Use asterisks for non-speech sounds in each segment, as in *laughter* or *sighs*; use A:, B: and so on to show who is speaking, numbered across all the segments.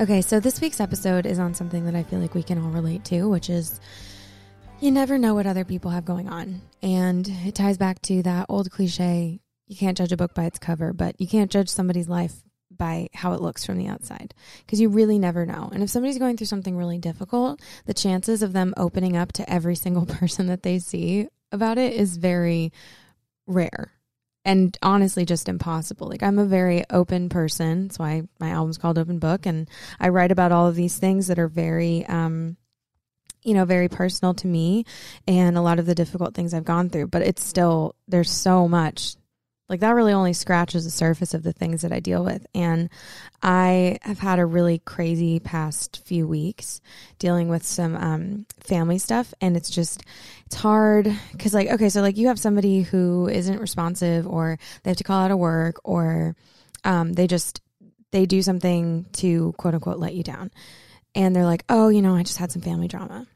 A: Okay, so this week's episode is on something that I feel like we can all relate to, which is you never know what other people have going on. And it ties back to that old cliche you can't judge a book by its cover, but you can't judge somebody's life by how it looks from the outside because you really never know. And if somebody's going through something really difficult, the chances of them opening up to every *laughs* single person that they see about it is very rare and honestly just impossible. Like I'm a very open person. That's why my album's called Open Book and I write about all of these things that are very um you know, very personal to me and a lot of the difficult things I've gone through, but it's still there's so much like that really only scratches the surface of the things that I deal with. And I have had a really crazy past few weeks dealing with some um, family stuff. And it's just, it's hard because, like, okay, so like you have somebody who isn't responsive or they have to call out of work or um, they just, they do something to quote unquote let you down. And they're like, oh, you know, I just had some family drama.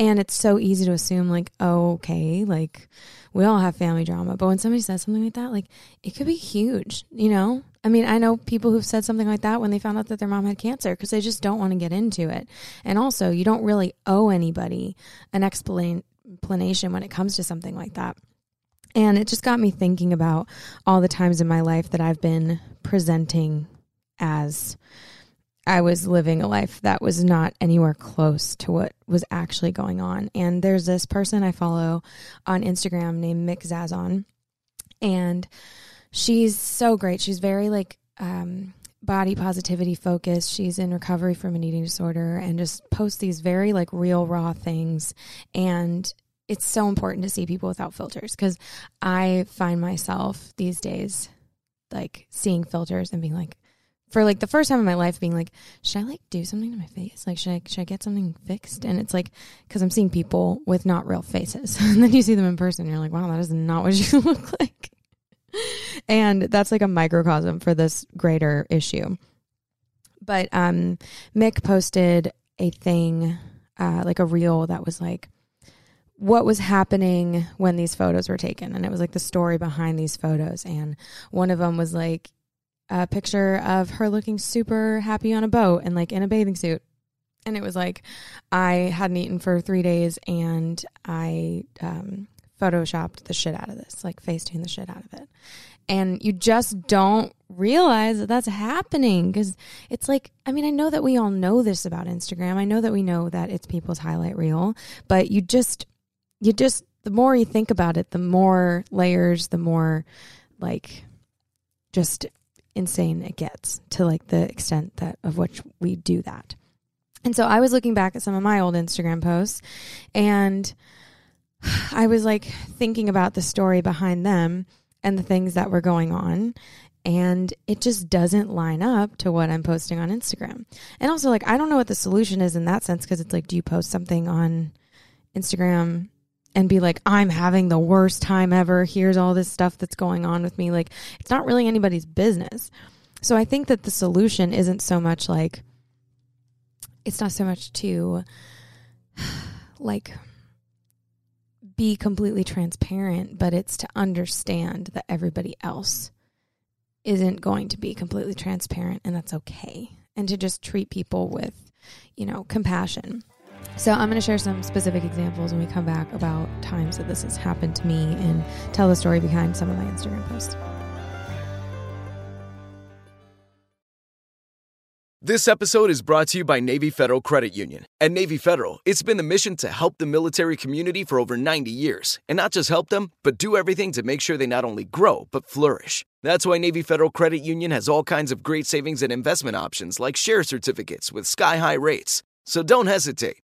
A: And it's so easy to assume, like, oh, okay, like we all have family drama. But when somebody says something like that, like it could be huge, you know? I mean, I know people who've said something like that when they found out that their mom had cancer because they just don't want to get into it. And also, you don't really owe anybody an explanation when it comes to something like that. And it just got me thinking about all the times in my life that I've been presenting as I was living a life that was not anywhere close to what was actually going on. And there's this person I follow on Instagram named Mik Zazon, and she's so great. She's very like um, body positivity focused. She's in recovery from an eating disorder and just posts these very like real, raw things. And it's so important to see people without filters because I find myself these days like seeing filters and being like, for like the first time in my life being like should i like do something to my face? Like should i should i get something fixed? And it's like because i'm seeing people with not real faces. *laughs* And then you see them in person and you're like wow that is not what *laughs* you look like. And that's like a microcosm for this greater issue. But um Mik posted a thing uh like a reel that was like what was happening when these photos were taken. And it was like the story behind these photos. And one of them was like a picture of her looking super happy on a boat and like in a bathing suit. And it was like, I hadn't eaten for three days and I um, photoshopped the shit out of this, like facetuned the shit out of it. And you just don't realize that that's happening because it's like, I mean, I know that we all know this about Instagram. I know that we know that it's people's highlight reel, but you just, you just, the more you think about it, the more layers, the more like just insane it gets to like the extent that of which we do that. And so I was looking back at some of my old Instagram posts and *sighs* I was like thinking about the story behind them and the things that were going on. And it just doesn't line up to what I'm posting on Instagram. And also, like, I don't know what the solution is in that sense because it's like, do you post something on Instagram and be like, I'm having the worst time ever. Here's all this stuff that's going on with me. Like, it's not really anybody's business. So I think that the solution isn't so much like, it's not so much to *sighs* like be completely transparent, but it's to understand that everybody else isn't going to be completely transparent and that's okay. And to just treat people with, you know, compassion. So I'm going to share some specific examples when we come back about times that this has happened to me and tell the story behind some of my Instagram posts.
B: This episode is brought to you by Navy Federal Credit Union. At Navy Federal, it's been the mission to help the military community for over 90 years. And not just help them, but do everything to make sure they not only grow, but flourish. That's why Navy Federal Credit Union has all kinds of great savings and investment options like share certificates with sky high rates. So don't hesitate.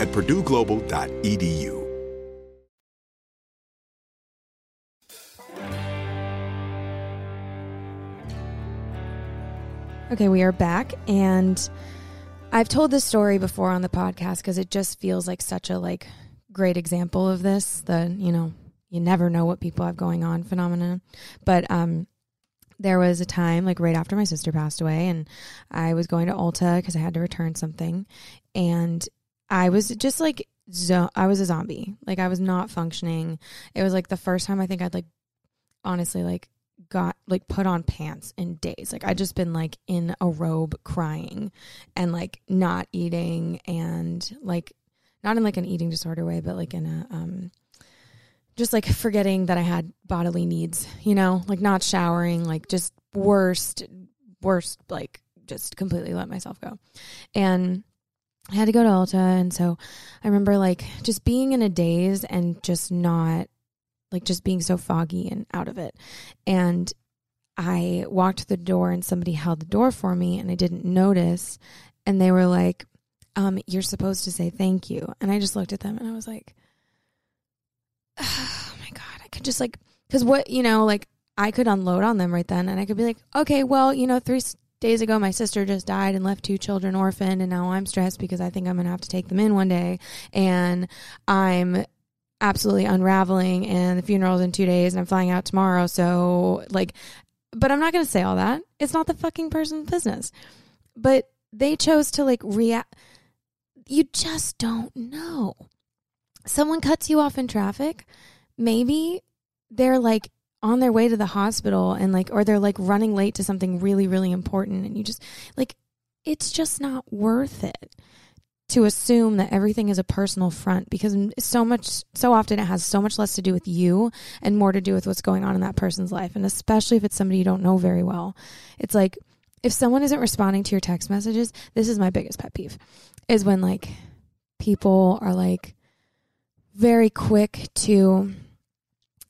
C: at purdueglobal.edu.
A: Okay, we are back and I've told this story before on the podcast because it just feels like such a like great example of this, the, you know, you never know what people have going on phenomenon. But um there was a time like right after my sister passed away and I was going to Ulta because I had to return something and I was just like zo- I was a zombie. Like I was not functioning. It was like the first time I think I'd like honestly like got like put on pants in days. Like I'd just been like in a robe crying and like not eating and like not in like an eating disorder way, but like in a um just like forgetting that I had bodily needs, you know, like not showering, like just worst worst like just completely let myself go. And I had to go to Ulta and so I remember like just being in a daze and just not like just being so foggy and out of it. And I walked to the door and somebody held the door for me and I didn't notice. And they were like, um, you're supposed to say thank you. And I just looked at them and I was like, *sighs* oh my God, I could just like, cause what, you know, like I could unload on them right then and I could be like, okay, well, you know, three days ago my sister just died and left two children orphaned and now I'm stressed because I think I'm going to have to take them in one day. And I'm absolutely unraveling and the funeral's in two days and I'm flying out tomorrow. So like but I'm not going to say all that. It's not the fucking person's business. But they chose to like react. You just don't know. Someone cuts you off in traffic. Maybe they're like on their way to the hospital and like, or they're like running late to something really, really important. And you just like, it's just not worth it to assume that everything is a personal front because so much so often it has so much less to do with you and more to do with what's going on in that person's life and especially if it's somebody you don't know very well it's like if someone isn't responding to your text messages this is my biggest pet peeve is when like people are like very quick to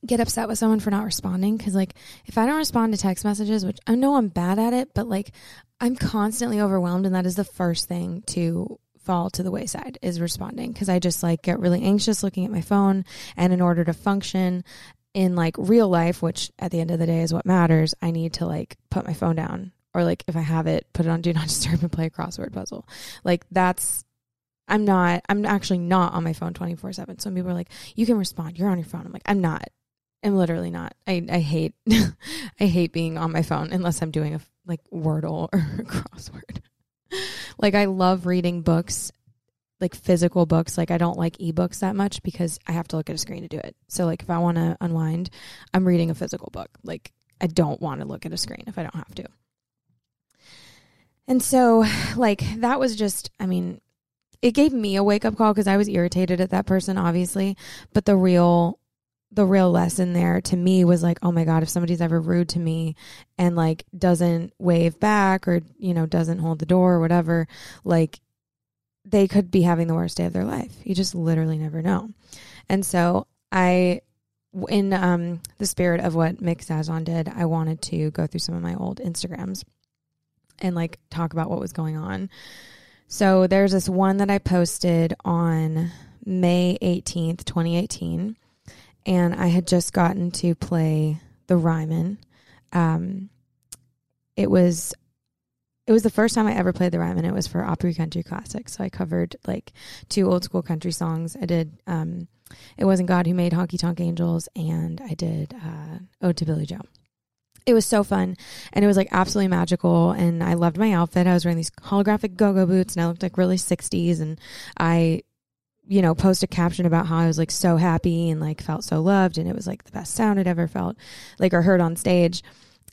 A: get upset with someone for not responding because like if i don't respond to text messages which i know i'm bad at it but like i'm constantly overwhelmed and that is the first thing to fall to the wayside is responding because I just like get really anxious looking at my phone. And in order to function in like real life, which at the end of the day is what matters, I need to like put my phone down or like if I have it, put it on do not disturb and play a crossword puzzle. Like that's I'm not I'm actually not on my phone 24/7. Some people are like, "You can respond. You're on your phone." I'm like, "I'm not. I'm literally not. I I hate *laughs* I hate being on my phone unless I'm doing a like Wordle or crossword. like I love reading books, like physical books. Like I don't like ebooks that much because I have to look at a screen to do it. So like if I want to unwind, I'm reading a physical book. Like I don't want to look at a screen if I don't have to. And so like that was just I mean, it gave me a wake up call because I was irritated at that person obviously, but the real the real lesson there to me was like, oh my God, if somebody's ever rude to me and like doesn't wave back or, you know, doesn't hold the door or whatever, like they could be having the worst day of their life. You just literally never know. And so I, in um, the spirit of what Mik Zazon did, I wanted to go through some of my old Instagrams and like talk about what was going on. So there's this one that I posted on May 18th, 2018 and I had just gotten to play the Ryman. Um, it was it was the first time I ever played the Ryman. It was for Opry Country Classic, so I covered like two old school country songs. I did um, "It Wasn't God Who Made Honky Tonk Angels," and I did uh, "Ode to Billie Joe." It was so fun, and it was like absolutely magical. And I loved my outfit. I was wearing these holographic go-go boots, and I looked like really '60s. And I you know, post a caption about how I was like so happy and like felt so loved and it was like the best sound I'd ever felt like or heard on stage.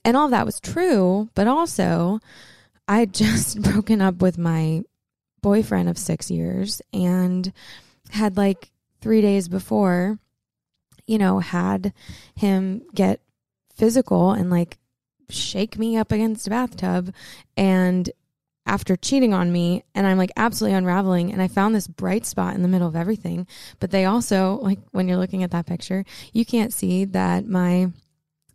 A: And all of that was true, but also I had *laughs* just *laughs* broken up with my boyfriend of 6 years and had like 3 days before you know, had him get physical and like shake me up against a bathtub and after cheating on me and I'm like absolutely unraveling and I found this bright spot in the middle of everything. But they also, like when you're looking at that picture, you can't see that my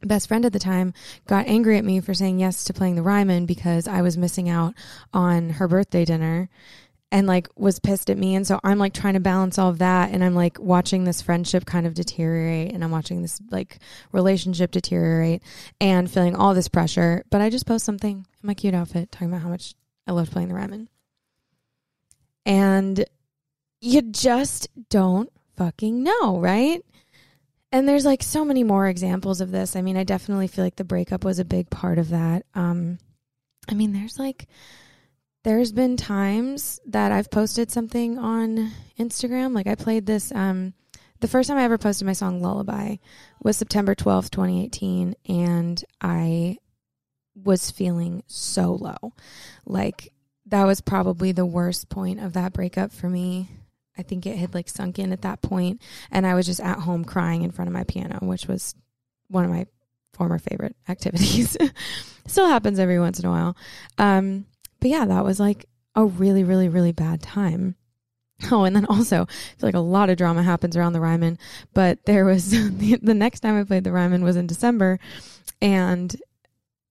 A: best friend at the time got angry at me for saying yes to playing the Ryman because I was missing out on her birthday dinner and like was pissed at me. And so I'm like trying to balance all of that. And I'm like watching this friendship kind of deteriorate and I'm watching this like relationship deteriorate and feeling all this pressure. But I just post something in my cute outfit talking about how much I loved playing the Ryman. And you just don't fucking know, right? And there's like so many more examples of this. I mean, I definitely feel like the breakup was a big part of that. Um, I mean, there's like, there's been times that I've posted something on Instagram. Like I played this, um, the first time I ever posted my song Lullaby was September 12th, 2018. And I was feeling so low. Like that was probably the worst point of that breakup for me. I think it had like sunk in at that point and I was just at home crying in front of my piano, which was one of my former favorite *laughs* activities. Still happens every once in a while. Um, but yeah, that was like a really, really, really bad time. *laughs* Oh, and then also, I feel like a lot of drama happens around the Ryman. But there was *laughs* the, the next time I played the Ryman was in December, and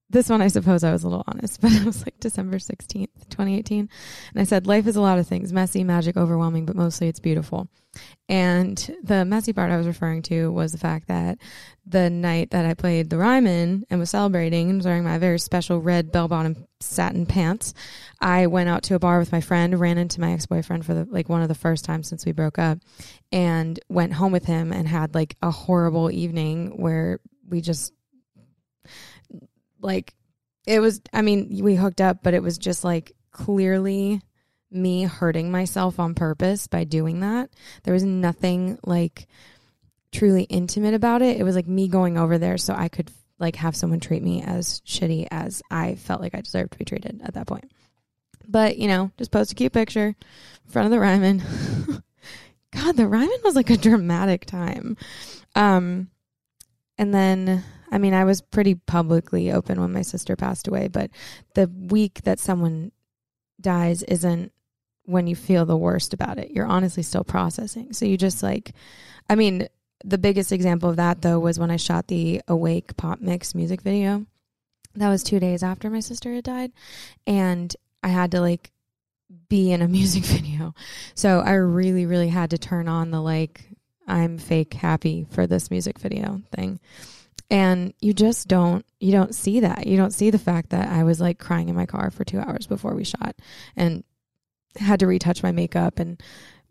A: this one, I suppose I was a little honest, *laughs* but it was like December 16th, 2018. And I said, Life is a lot of things messy, magic, overwhelming, but mostly it's beautiful. And the messy part I was referring to was the fact that the night that I played the Ryman and was celebrating and was wearing my very special red bell bottom satin pants, I went out to a bar with my friend, ran into my ex boyfriend for the, like one of the first times since we broke up, and went home with him and had like a horrible evening where we just like it was I mean, we hooked up, but it was just like clearly me hurting myself on purpose by doing that. There was nothing like truly intimate about it. It was like me going over there so I could like have someone treat me as shitty as I felt like I deserved to be treated at that point. But, you know, just post a cute picture in front of the Ryman. *laughs* God, the Ryman was like a dramatic time. Um and then I mean, I was pretty publicly open when my sister passed away, but the week that someone dies isn't when you feel the worst about it. You're honestly still processing. So you just like, I mean, the biggest example of that though was when I shot the Awake pop mix music video. That was two days after my sister had died. And I had to like be in a *laughs* music video. So I really, really had to turn on the like, I'm fake happy for this music video thing. And you just don't you don't see that. You don't see the fact that I was like crying in my car for 2 hours before we shot and had to retouch my makeup and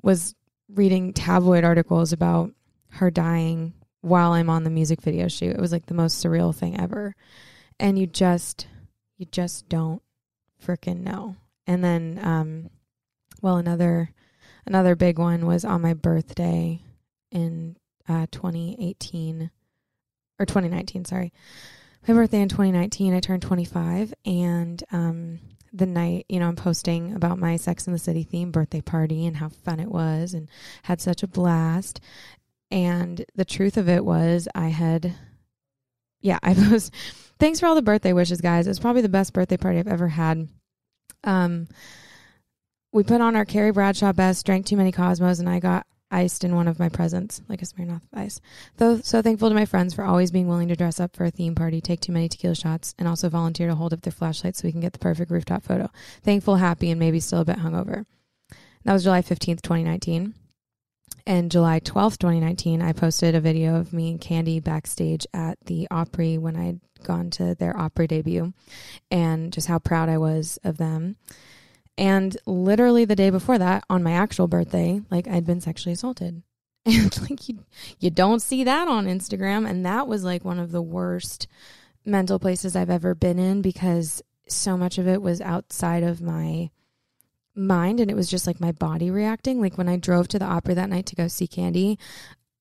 A: was reading tabloid articles about her dying while I'm on the music video shoot. It was like the most surreal thing ever. And you just you just don't freaking know. And then um well another another big one was on my birthday in uh 2018 or 2019, sorry. My birthday in 2019, I turned 25 and um the night, you know, I'm posting about my Sex in the City theme birthday party and how fun it was and had such a blast. And the truth of it was I had yeah, *laughs* I was thanks for all the birthday wishes, guys. It was probably the best birthday party I've ever had. Um we put on our Carrie Bradshaw best, drank too many Cosmos, and I got iced in one of my presents, like a Smirnoff ice. Though so thankful to my friends for always being willing to dress up for a theme party, take too many tequila shots, and also volunteer to hold up their flashlights so we can get the perfect rooftop photo. Thankful, happy, and maybe still a bit hungover. That was July 15th, 2019. And July 12th, 2019, I posted a video of me and Candi backstage at the Opry when I'd gone to their Opry debut and just how proud I was of them. And literally the day before that, on my actual birthday, like I'd been sexually assaulted. *laughs* And like you you don't see that on Instagram. And that was like one of the worst mental places I've ever been in because so much of it was outside of my mind and it was just like my body reacting. Like when I drove to the Opry that night to go see Candi,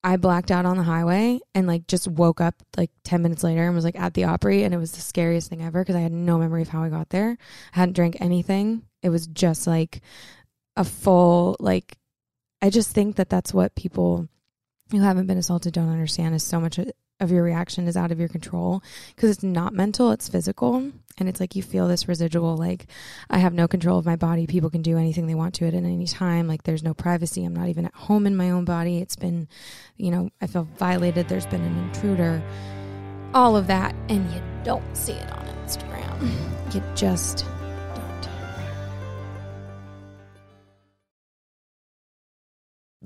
A: I blacked out on the highway and like just woke up like 10 minutes later and was like at the Opry and it was the scariest thing ever because I had no memory of how I got there. I hadn't drank anything. It was just like a full like I just think that that's what people who haven't been assaulted don't understand is so much of your reaction is out of your control because it's not mental, it's physical. And it's like you feel this residual, like, I have no control of my body. People can do anything they want to it at any time. Like, there's no privacy. I'm not even at home in my own body. It's been, you know, I feel violated. There's been an intruder, all of that. And you don't see it on Instagram. You just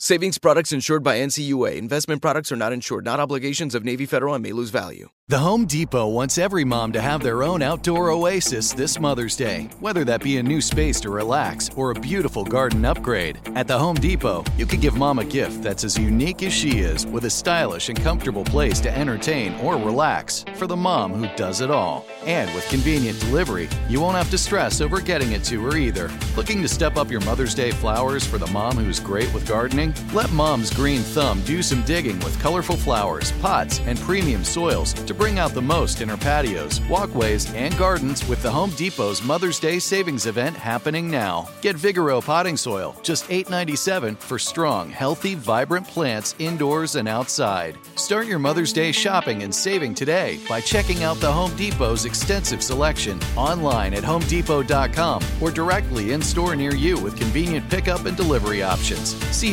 B: Savings products insured by NCUA. Investment products are not insured, not obligations of Navy Federal and may lose value.
D: The Home Depot wants every mom to have their own outdoor oasis this Mother's Day, whether that be a new space to relax or a beautiful garden upgrade. At the Home Depot, you could give mom a gift that's as unique as she is with a stylish and comfortable place to entertain or relax for the mom who does it all. And with convenient delivery, you won't have to stress over getting it to her either. Looking to step up your Mother's Day flowers for the mom who's great with gardening? Let Mom's Green Thumb do some digging with colorful flowers, pots, and premium soils to bring out the most in her patios, walkways, and gardens with the Home Depot's Mother's Day savings event happening now. Get Vigoro potting soil, just $8.97 for strong, healthy, vibrant plants indoors and outside. Start your Mother's Day shopping and saving today by checking out the Home Depot's extensive selection online at homedepot.com or directly in store near you with convenient pickup and delivery options. See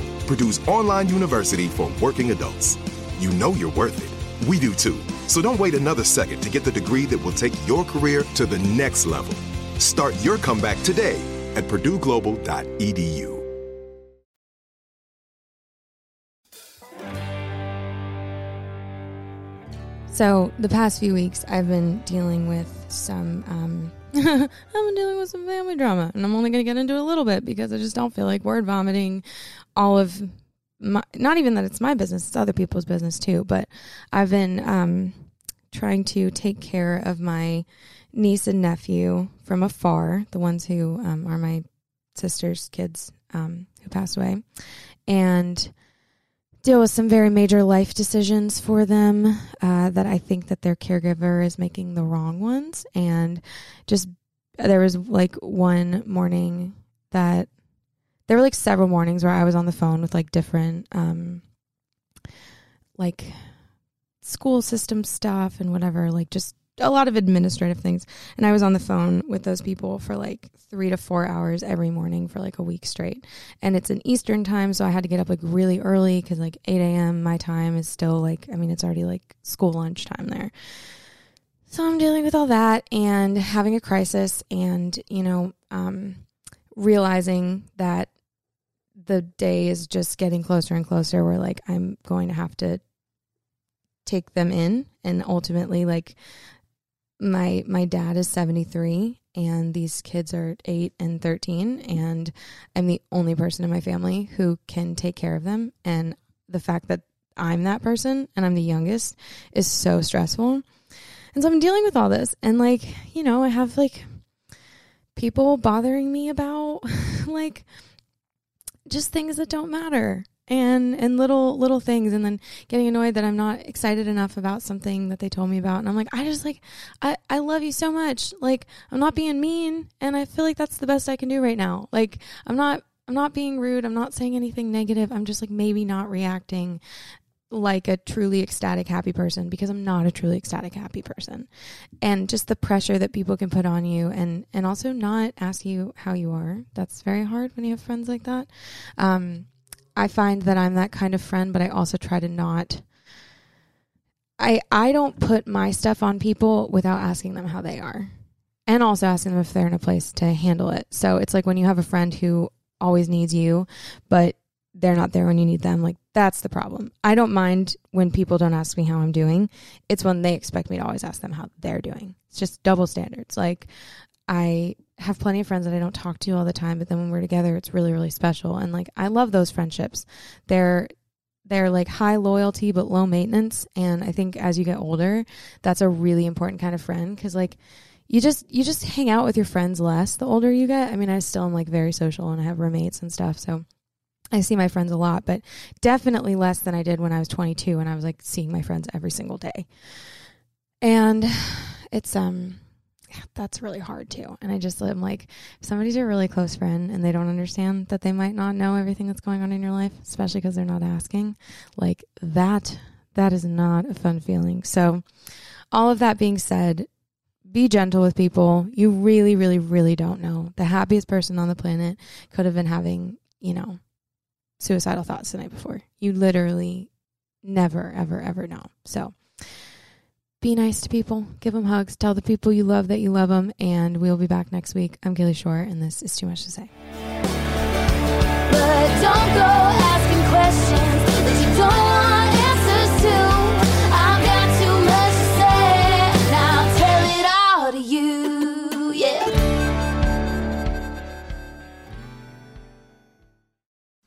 C: Purdue's online university for working adults. You know you're worth it. We do too. So don't wait another second to get the degree that will take your career to the next level. Start your comeback today at purdueglobal.edu.
A: So the past few weeks, I've been dealing with some. Um, *laughs* I've been dealing with some family drama, and I'm only going to get into it a little bit because I just don't feel like word vomiting all of my. Not even that it's my business; it's other people's business too. But I've been um, trying to take care of my niece and nephew from afar, the ones who um, are my sister's kids um, who passed away, and deal with some very major life decisions for them uh, that I think that their caregiver is making the wrong ones. And just there was like one morning that there were like several mornings where I was on the phone with like different um, like school system stuff and whatever, like just a lot of administrative things. And I was on the phone with those people for like three to four hours every morning for like a week straight. And it's an Eastern time, so I had to get up like really early because like 8 a.m. my time is still like, I mean, it's already like school lunch time there. So I'm dealing with all that and having a crisis and, you know, um, realizing that the day is just getting closer and closer where like I'm going to have to take them in and ultimately like my my dad is 73 and these kids are 8 and 13 and I'm the only person in my family who can take care of them and the fact that I'm that person and I'm the youngest is so stressful. And so I'm dealing with all this and like, you know, I have like people bothering me about *laughs* like just things that don't matter and and little little things and then getting annoyed that I'm not excited enough about something that they told me about and I'm like I just like I I love you so much like I'm not being mean and I feel like that's the best I can do right now like I'm not I'm not being rude I'm not saying anything negative I'm just like maybe not reacting like a truly ecstatic happy person because I'm not a truly ecstatic happy person. And just the pressure that people can put on you and and also not ask you how you are. That's very hard when you have friends like that. Um I find that I'm that kind of friend, but I also try to not I I don't put my stuff on people without asking them how they are. And also asking them if they're in a place to handle it. So it's like when you have a friend who always needs you, but they're not there when you need them. Like that's the problem. I don't mind when people don't ask me how I'm doing. It's when they expect me to always ask them how they're doing. It's just double standards. Like I have plenty of friends that I don't talk to all the time, but then when we're together, it's really, really special. And like I love those friendships. They're they're like high loyalty but low maintenance. And I think as you get older, that's a really important kind of friend because like you just you just hang out with your friends less the older you get. I mean, I still am like very social and I have roommates and stuff, so I see my friends a lot, but definitely less than I did when I was 22 and I was like seeing my friends every single day. And it's um that's really hard too. And I just am like if somebody's a really close friend and they don't understand that they might not know everything that's going on in your life, especially because they're not asking, like that that is not a fun feeling. So all of that being said, be gentle with people. You really, really, really don't know. The happiest person on the planet could have been having, you know, suicidal thoughts the night before. You literally never, ever, ever know. So be nice to people, give them hugs, tell the people you love that you love them, and we'll be back next week. I'm Kalie Shorr, and this is Too Much to Say.